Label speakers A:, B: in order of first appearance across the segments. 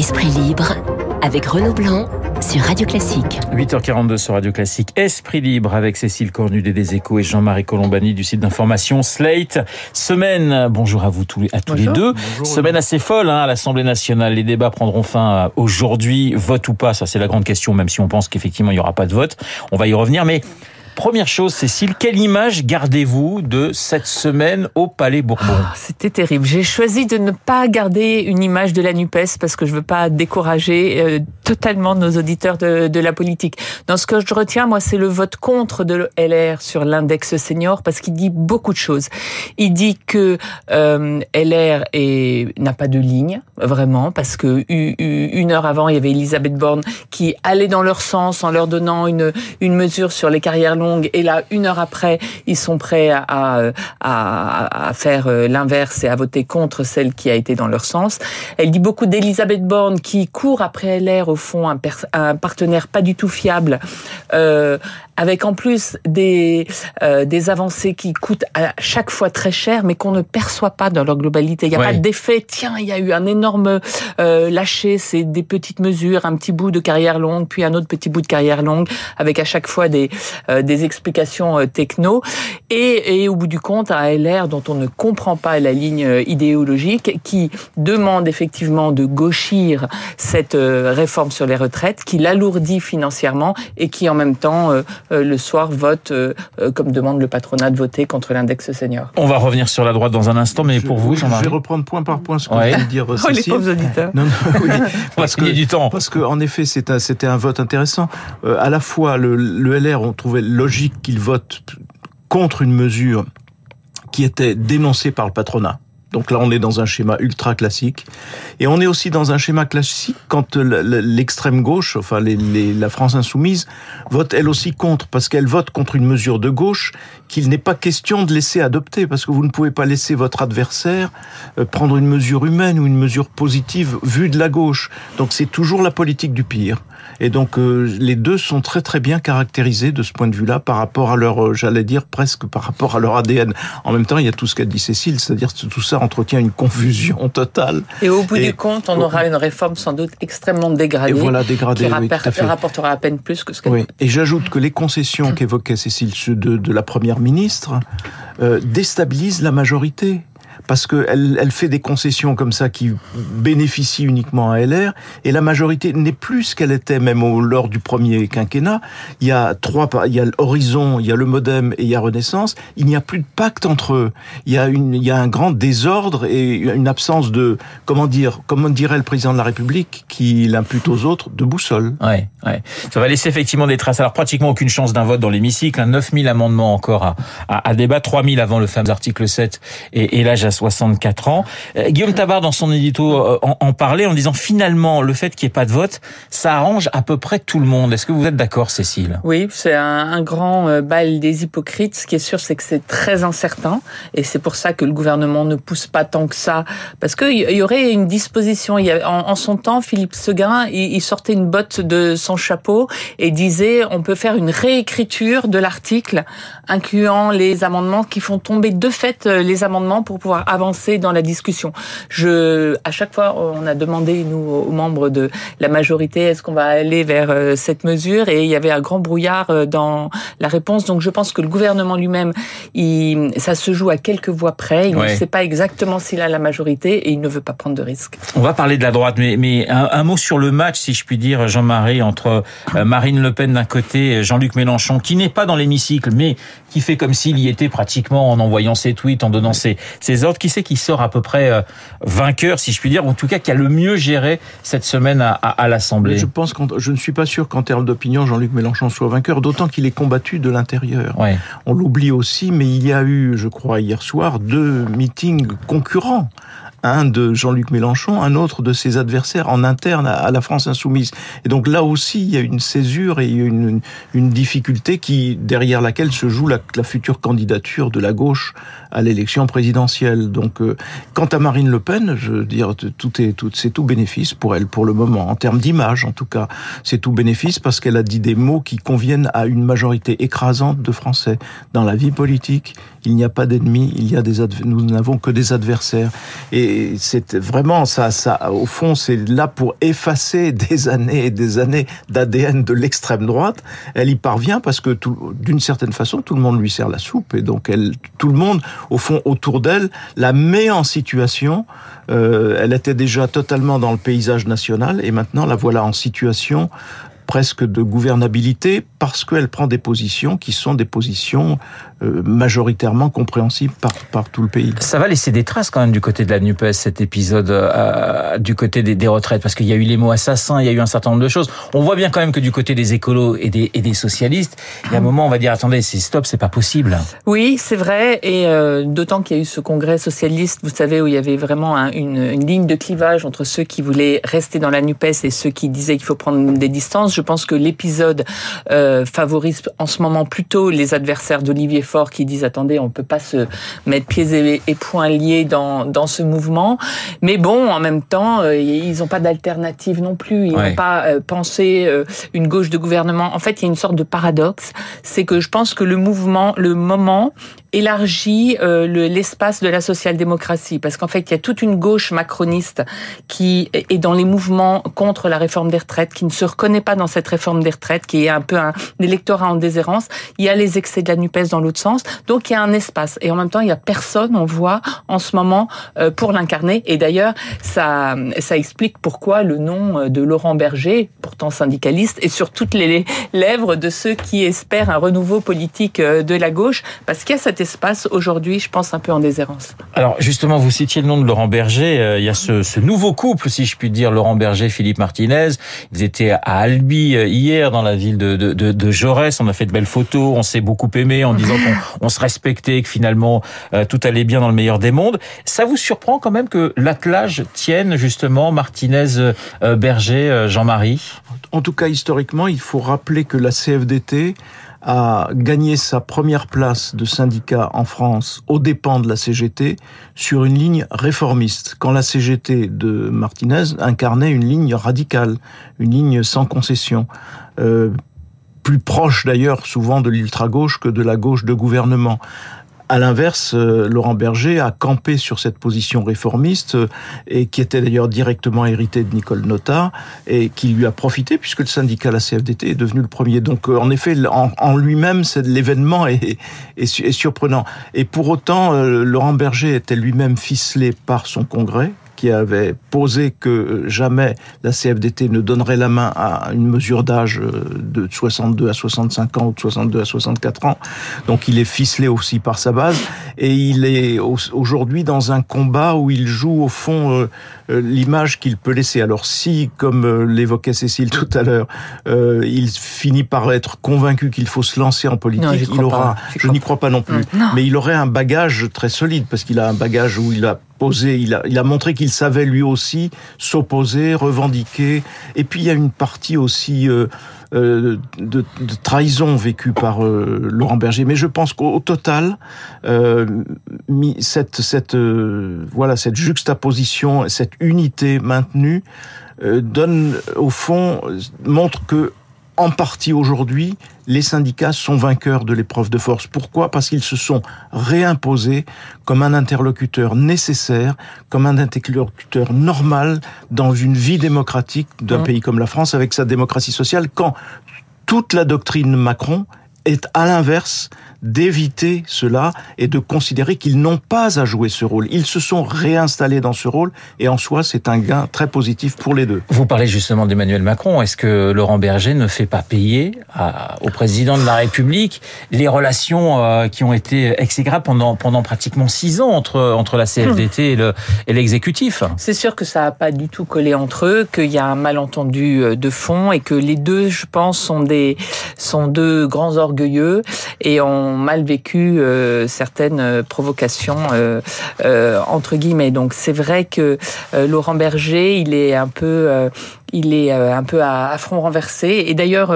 A: Esprit libre avec Renaud Blanc sur Radio Classique.
B: 8h42 sur Radio Classique. Esprit libre avec Cécile Cornudet des Échos et Jean-Marie Colombani du site d'information Slate. Semaine, bonjour à vous tous, à tous les deux. Semaine assez folle hein, à l'Assemblée nationale. Les débats prendront fin euh, aujourd'hui. Vote ou pas, ça c'est la grande question, même si on pense qu'effectivement il n'y aura pas de vote. On va y revenir, mais Première chose, Cécile, quelle image gardez-vous de cette semaine au Palais Bourbon? Ah,
C: C'était terrible. J'ai choisi de ne pas garder une image de la NUPES parce que je veux pas décourager euh, totalement nos auditeurs de, la politique. Dans ce que je retiens, moi, c'est le vote contre de LR sur l'index senior parce qu'il dit beaucoup de choses. Il dit que euh, LR n'a pas de ligne, vraiment, parce que une heure avant, il y avait Elisabeth Borne qui allait dans leur sens en leur donnant une mesure sur les carrières longues et là, une heure après, ils sont prêts à, à, à faire euh, l'inverse et à voter contre celle qui a été dans leur sens. Elle dit beaucoup d'Elisabeth Borne qui court après LR, au fond, un, un partenaire pas du tout fiable, euh, avec en plus des, euh, des avancées qui coûtent à chaque fois très cher, mais qu'on ne perçoit pas dans leur globalité. Il n'y a pas d'effet, tiens, il y a eu un énorme euh, lâcher, c'est des petites mesures, un petit bout de carrière longue, puis un autre petit bout de carrière longue, avec à chaque fois des, euh, des explications euh, techno. Et, et au bout du compte, un LR dont on ne comprend pas la ligne euh, idéologique, qui demande effectivement de gauchir cette réforme sur les retraites, qui l'alourdit financièrement et qui en même temps le soir vote comme demande le patronat de voter contre l'index senior.
B: On va revenir sur la droite dans un instant, mais pour vous,
D: Jean-Marie. Je vais reprendre point par point ce que ouais. dire.
C: Oh, les pauvres auditeurs. Non, non,
B: oui, parce que du temps.
D: Parce que en effet, c'était un, un, vote intéressant. Euh, à la fois, le, le LR, on trouvait logique qu'il vote contre une mesure qui était dénoncée par le patronat. Donc là, on est dans un schéma ultra classique. Et on est aussi dans un schéma classique quand l'extrême gauche, enfin la France insoumise, vote elle aussi contre, parce qu'elle vote contre une mesure de gauche qu'il n'est pas question de laisser adopter, parce que vous ne pouvez pas laisser votre adversaire euh, prendre une mesure humaine ou une mesure positive vue de la gauche. Donc c'est toujours la politique du pire. Et donc euh, les deux sont très très bien caractérisés de ce point de vue-là par rapport à leur, euh, j'allais dire presque par rapport à leur ADN. En même temps, il y a tout ce qu'a dit Cécile, c'est-à-dire que tout ça entretient une confusion totale.
C: Et au bout du compte, on aura une réforme sans doute extrêmement dégradée. Et
D: voilà, dégradée,
C: qui
D: oui,
C: rapportera à peine plus que ce qu'elle
D: oui. Et j'ajoute que les concessions qu'évoquait Cécile de, de la première ministre euh, déstabilisent la majorité parce qu'elle elle fait des concessions comme ça qui bénéficient uniquement à LR, et la majorité n'est plus ce qu'elle était même au, lors du premier quinquennat. Il y a trois, il y a Horizon, il y a le Modem et il y a Renaissance. Il n'y a plus de pacte entre eux. Il y a un grand désordre et une absence de, comment dire, comment dirait le président de la République, qui l'impute aux autres, de boussole.
B: Ouais, ouais. Ça va laisser effectivement des traces. Alors pratiquement aucune chance d'un vote dans l'hémicycle. 9000 hein. amendements encore à, à, à débattre, 3000 avant le fameux article 7 et, et l'âge à 64 ans. Euh, Guillaume Tabar, dans son édito, euh, en, parlait en disant finalement, le fait qu'il n'y ait pas de vote, ça arrange à peu près tout le monde. Est-ce que vous êtes d'accord, Cécile?
C: Oui, c'est un, grand euh, bal des hypocrites. Ce qui est sûr, c'est que c'est très incertain. Et c'est pour ça que le gouvernement ne pousse pas tant que ça. Parce qu'il y aurait une disposition. Y a, en, son temps, Philippe Seguin, il, il sortait une botte de son chapeau et disait on peut faire une réécriture de l'article incluant les amendements qui font tomber de fait les amendements pour pouvoir avancer dans la discussion. Je, à chaque fois, on a demandé nous aux membres de la majorité, est-ce qu'on va aller vers euh, cette mesure? Et il y avait un grand brouillard euh, dans la réponse. Donc, je pense que le gouvernement lui-même, il, ça se joue à quelques voix près. Il ouais. ne sait pas exactement s'il a la majorité et il ne veut pas prendre de risques.
B: On va parler de la droite, mais, mais un, un mot sur le match, si je puis dire, Jean-Marie, entre euh, Marine Le Pen d'un côté, Jean-Luc Mélenchon, qui n'est pas dans l'hémicycle, mais qui fait comme s'il y était pratiquement en envoyant ses tweets, en donnant ses, ses ordres. Qui c'est qui sort à peu près euh, vainqueur, si je puis dire, ou en tout cas qui a le mieux géré cette semaine à, à, à l'Assemblée?
D: Je pense que je ne suis pas sûr qu'en termes d'opinion, Jean-Luc Mélenchon soit vainqueur, d'autant qu'il est combattu de l'intérieur. On l'oublie aussi, mais il y a eu, je crois, hier soir, deux meetings concurrents un de Jean-Luc Mélenchon, un autre de ses adversaires en interne à la France insoumise. Et donc là aussi, il y a une césure et une, une difficulté qui derrière laquelle se joue la, la future candidature de la gauche à l'élection présidentielle. Donc, euh, quant à Marine Le Pen, je veux dire, tout est tout, c'est tout bénéfice pour elle pour le moment, en termes d'image en tout cas. C'est tout bénéfice parce qu'elle a dit des mots qui conviennent à une majorité écrasante de Français. Dans la vie politique, il n'y a pas d'ennemis, il y a des nous n'avons que des adversaires. Et et c'est vraiment ça, ça. Au fond, c'est là pour effacer des années et des années d'ADN de l'extrême droite. Elle y parvient parce que d'une certaine façon, tout le monde lui sert la soupe et donc elle, tout le monde, au fond, autour d'elle, la met en situation. Euh, elle était déjà totalement dans le paysage national et maintenant la voilà en situation presque de gouvernabilité parce qu'elle prend des positions qui sont des positions euh, majoritairement compréhensible par, par tout le pays.
B: Ça va laisser des traces quand même du côté de la NUPES, cet épisode euh, du côté des, des retraites, parce qu'il y a eu les mots assassins, il y a eu un certain nombre de choses. On voit bien quand même que du côté des écolos et des, et des socialistes, il y a un moment on va dire attendez, c'est stop, c'est pas possible.
C: Oui, c'est vrai, et euh, d'autant qu'il y a eu ce congrès socialiste, vous savez, où il y avait vraiment une, une, ligne de clivage entre ceux qui voulaient rester dans la NUPES et ceux qui disaient qu'il faut prendre des distances. Je pense que l'épisode euh, favorise en ce moment plutôt les adversaires d'Olivier forts qui disent attendez, on peut pas se mettre pieds et, poings liés dans, dans ce mouvement. Mais bon, en même temps, euh, ils n'ont pas d'alternative non plus. Ils n'ont pas euh, pensé euh, une gauche de gouvernement. En fait, il y a une sorte de paradoxe, c'est que je pense que le mouvement, le moment élargit l'espace de la social-démocratie parce qu'en fait, il y a toute une gauche macroniste qui est dans les mouvements contre la réforme des retraites, qui ne se reconnaît pas dans cette réforme des retraites, qui est un peu un électorat en déshérence. Il y a les excès de la NUPES dans l'autre sens. Donc il y a un espace et en même temps il y a personne on voit en ce moment euh, pour l'incarner et d'ailleurs ça ça explique pourquoi le nom euh, de Laurent Berger pourtant syndicaliste est sur toutes les lèvres de ceux qui espèrent un renouveau politique euh, de la gauche parce qu'il y a cet espace aujourd'hui je pense un peu en déshérence.
B: Alors justement vous citiez le nom de Laurent Berger. Il y a ce, ce nouveau couple si je puis dire Laurent Berger Philippe Martinez. Ils étaient à Albi hier dans la ville de, de, de, de Jaurès. On a fait de belles photos on s'est beaucoup aimé en disant qu'on on se respectait, que finalement euh, tout allait bien dans le meilleur des mondes. Ça vous surprend quand même que l'attelage tienne justement Martinez, euh, Berger, euh, Jean-Marie?
D: En tout cas, historiquement, il faut rappeler que la CFDT a gagné sa première place de syndicat en France aux dépens de la CGT sur une ligne réformiste, quand la CGT de Martinez incarnait une ligne radicale, une ligne sans concession. Euh, plus proche d'ailleurs souvent de l'ultra-gauche que de la gauche de gouvernement. À l'inverse, euh, Laurent Berger a campé sur cette position réformiste euh, et qui était d'ailleurs directement héritée de Nicole Nota et qui lui a profité puisque le syndicat la CFDT est devenu le premier. Donc euh, en effet, en, lui-même, l'événement est, est, surprenant. Et pour autant, Laurent Berger était lui-même ficelé par son congrès qui avait posé que jamais la CFDT ne donnerait la main à une mesure d'âge euh, de 62 à 65 ans ou de 62 à 64 ans. Donc il est ficelé aussi par sa base. Et il est aujourd'hui dans un combat où il joue au fond euh, euh, l'image qu'il peut laisser. Alors si, comme l'évoquait Cécile tout à l'heure, il finit par être convaincu qu'il faut se lancer en politique, il aura, je n'y crois pas non plus, mais il aurait un bagage très solide parce qu'il a un bagage où il a il a, montré qu'il savait lui aussi s'opposer, revendiquer. Et puis il y a une partie aussi euh, euh, de, trahison vécue par euh, Laurent Berger. Mais je pense qu'au total, cette, cette juxtaposition, cette unité maintenue donne au fond montre que en partie aujourd'hui, les syndicats sont vainqueurs de l'épreuve de force. Pourquoi? Parce qu'ils se sont réimposés comme un interlocuteur nécessaire, comme un interlocuteur normal dans une vie démocratique d'un mmh. pays comme la France avec sa démocratie sociale, quand toute la doctrine Macron est à l'inverse d'éviter cela et de considérer qu'ils n'ont pas à jouer ce rôle. Ils se sont réinstallés dans ce rôle et en soi, c'est un gain très positif pour les deux.
B: Vous parlez justement d'Emmanuel Macron. Est-ce que Laurent Berger ne fait pas payer au président de la République les relations euh, qui ont été exécrables pendant, pendant pratiquement six ans entre, entre la CFDT et l'exécutif?
C: C'est sûr que ça n'a pas du tout collé entre eux, qu'il y a un malentendu euh, de fond et que les deux, je pense, sont, des, sont deux grands orgueilleux et on mal vécu euh, certaines euh, provocations euh, entre guillemets. Donc c'est vrai que Laurent Berger, il est un peu, il est un peu à, front renversé. Et d'ailleurs,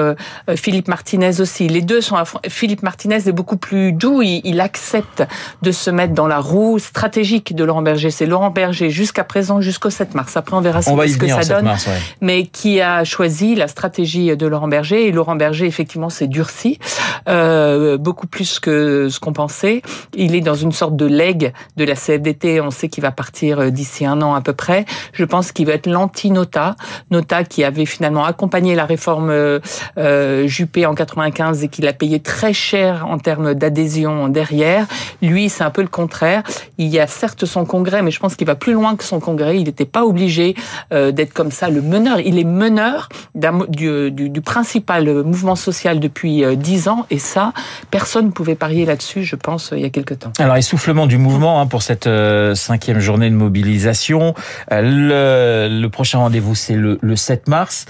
C: Philippe Martinez aussi. Les deux sont. À Philippe Martinez est beaucoup plus doux. Il, il, accepte de se mettre dans la roue stratégique de Laurent Berger. C'est Laurent Berger jusqu'à présent, jusqu'au 7 mars. Après, on verra ce, que ça donne. Mars, ouais. Mais qui a choisi la stratégie de Laurent Berger. Et Laurent Berger, effectivement, s'est durci euh, beaucoup plus que ce qu'on pensait. Il est dans une sorte de leg de la CFDT. On sait qu'il va partir euh, d'ici un an à peu près. Je pense qu'il va être l'anti-Nota. Nota qui avait finalement accompagné la réforme euh, Juppé en 95 et qui l'a payé très cher en termes d'adhésion derrière. Lui, c'est un peu le contraire. Il y a certes son congrès, mais je pense qu'il va plus loin que son congrès. Il n'était pas obligé euh, d'être comme ça le meneur. Il est meneur du, principal mouvement social depuis euh, dix ans, et ça, personne ne pouvait parier là-dessus, je pense, il y a quelque temps.
B: Alors, essoufflement du mouvement hein, pour cette euh, cinquième journée de mobilisation. Le, prochain rendez-vous, c'est le 7 mars.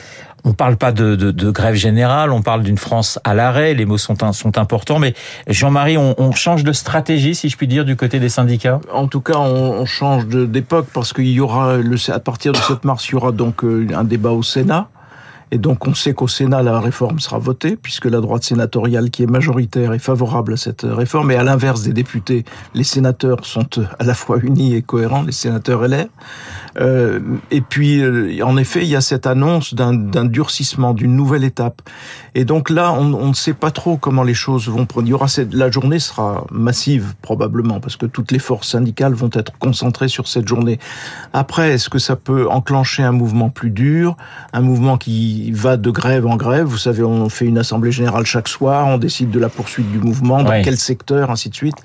B: On parle pas de, de, de, grève générale, on parle d'une France à l'arrêt. Les mots sont, sont importants, mais Jean-Marie, on, on, change de stratégie, si je puis dire, du côté des syndicats?
D: En tout cas, on, on change d'époque parce qu'il y aura le, à partir du 7 mars, il y aura donc euh, un débat au Sénat. Et donc on sait qu'au Sénat, la réforme sera votée, puisque la droite sénatoriale qui est majoritaire est favorable à cette réforme. Et à l'inverse des députés, les sénateurs sont à la fois unis et cohérents, les sénateurs LR. Euh, et puis, euh, en effet, il y a cette annonce d'un durcissement, d'une nouvelle étape. Et donc là, on, on, ne sait pas trop comment les choses vont prendre. Il y aura cette, la journée sera massive probablement parce que toutes les forces syndicales vont être concentrées sur cette journée. Après, est-ce que ça peut enclencher un mouvement plus dur, un mouvement qui va de grève en grève Vous savez, on fait une assemblée générale chaque soir, on décide de la poursuite du mouvement, dans quel secteur, ainsi de suite.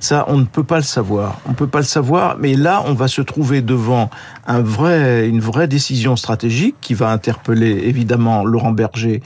D: Ça, on ne peut pas le savoir. On ne peut pas le savoir, mais là, on va se trouver devant un vrai, une vraie décision stratégique qui va interpeller évidemment Laurent Berger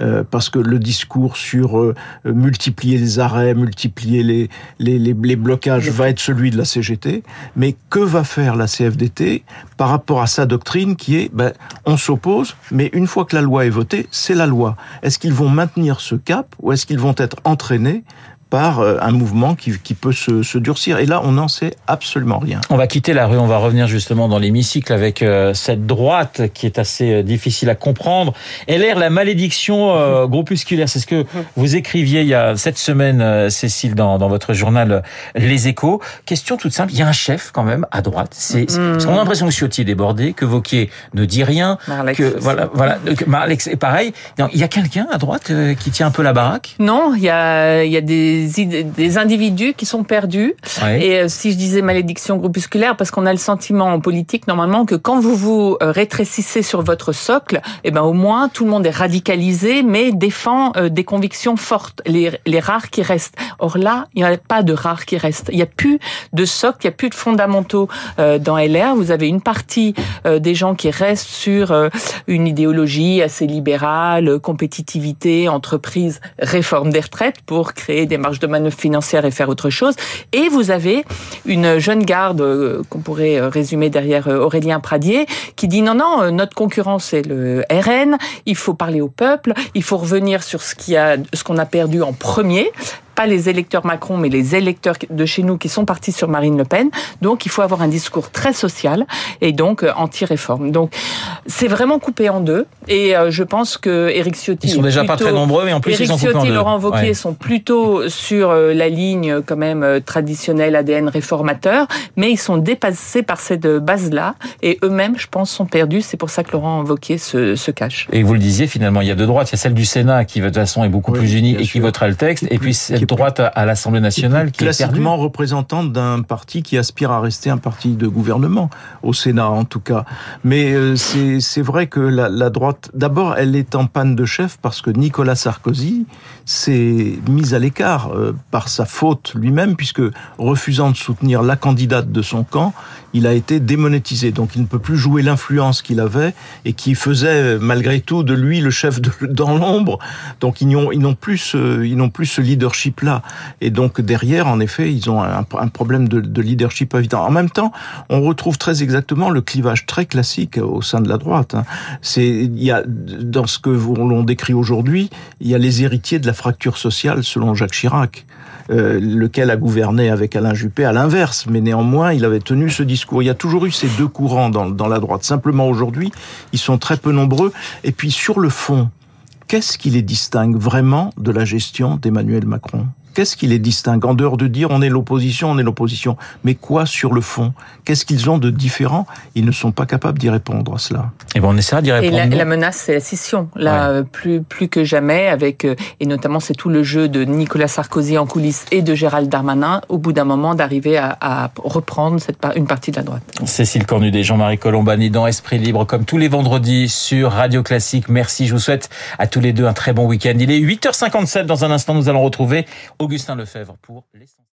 D: euh, parce que le discours sur euh, multiplier les arrêts, multiplier les, les, les, blocages va être celui de la CGT. Mais que va faire la CFDT par rapport à sa doctrine qui est ben, on s'oppose, mais une fois que la loi est votée, c'est la loi. Est-ce qu'ils vont maintenir ce cap ou est-ce qu'ils vont être entraînés par euh, un mouvement qui, qui peut se, se, durcir. Et là, on n'en sait absolument rien.
B: On va quitter la rue, on va revenir justement dans l'hémicycle avec euh, cette droite qui est assez euh, difficile à comprendre. LR, la malédiction euh, groupusculaire, c'est ce que vous écriviez il y a cette semaine, Cécile, dans, dans votre journal Les Échos. Question toute simple, il y a un chef quand même à droite. C'est, mmh. On a l'impression que Ciotti est débordé, que Vauquier ne dit rien,
C: Marlex,
B: que voilà, voilà, que Marlex est pareil. Il y a quelqu'un à droite qui tient un peu la baraque?
C: Non, il y a, il y a des des, individus qui sont perdus. Ouais. Et euh, si je disais malédiction groupusculaire, parce qu'on a le sentiment en politique normalement que quand vous vous euh, rétrécissez sur votre socle, eh ben au moins tout le monde est radicalisé, mais défend euh, des convictions fortes, les, les rares qui restent. Or là, il n'y a pas de rares qui restent. Il n'y a plus de socle, il n'y a plus de fondamentaux dans LR. Vous avez une partie des gens qui restent sur une idéologie assez libérale, compétitivité, entreprise, réforme des retraites pour créer des de manœuvre financière et faire autre chose. Et vous avez une jeune garde euh, qu'on pourrait euh, résumer derrière euh, Aurélien Pradier qui dit non, non, notre concurrence c'est le RN, il faut parler au peuple, il faut revenir sur ce a, ce qu'on a perdu en premier pas les électeurs Macron, mais les électeurs de chez nous qui sont partis sur Marine Le Pen. Donc, il faut avoir un discours très social et donc euh, anti-réforme. Donc, c'est vraiment coupé en deux. Et euh, je pense que Éric Ciotti.
B: Ils sont déjà
C: plutôt,
B: pas très nombreux, mais en plus,
C: Éric
B: ils sont
C: Ciotti
B: en deux.
C: Laurent Wauquiez ouais. sont plutôt sur euh, la ligne, quand même, traditionnelle ADN réformateur, mais ils sont dépassés par cette base-là. Et eux-mêmes, je pense, sont perdus. C'est pour ça que Laurent Wauquiez se, se, cache.
B: Et vous le disiez, finalement, il y a deux droites. Il y a celle du Sénat qui, de toute façon, est beaucoup oui, plus unie et sûr. qui votera le texte. Et puis, cette droite à l'Assemblée nationale qui
D: classiquement
B: est
D: représentante d'un parti qui aspire à rester un parti de gouvernement au Sénat en tout cas. Mais euh, c'est vrai que la, droite, d'abord, elle est en panne de chef parce que Nicolas Sarkozy s'est mis à l'écart euh, par sa faute lui-même puisque refusant de soutenir la candidate de son camp, il a été démonétisé. Donc il ne peut plus jouer l'influence qu'il avait et qui faisait malgré tout de lui le chef dans l'ombre. Donc ils n'ont plus ils n'ont plus ce leadership Et donc derrière, en effet, ils ont un, problème de, de, leadership évident. En même temps, on retrouve très exactement le clivage très classique au sein de la droite. Hein. C'est il y a dans ce que l'on décrit aujourd'hui, il y a les héritiers de la fracture sociale selon Jacques Chirac. euh, lequel a gouverné avec Alain Juppé à l'inverse. Mais néanmoins, il avait tenu ce discours. Il y a toujours eu ces deux courants dans la droite. Simplement aujourd'hui, ils sont très peu nombreux. Et puis sur le fond, qu'est-ce qui les distingue vraiment de la gestion d'Emmanuel Macron? Qu'est-ce qui les distingue En dehors de dire on est l'opposition, on est l'opposition. Mais quoi sur le fond? Qu'est-ce qu'ils ont de différent? Ils ne sont pas capables d'y répondre à cela.
B: Et bon, on essaiera d'y répondre.
C: Et la, la menace, c'est la scission. Là, ouais. plus, plus que jamais, avec, euh, et notamment c'est tout le jeu de Nicolas Sarkozy en coulisses et de Gérald Darmanin, au bout d'un moment, d'arriver à, à, reprendre cette, une partie de la droite.
B: Cécile Cornudet, Jean-Marie Colombani dans Esprit Libre, comme tous les vendredis sur Radio Classique. Merci. Je vous souhaite à tous les deux un très bon week-end. Il est 8h57. Dans un instant, nous allons retrouver Augustin Lefebvre pour l'essentiel.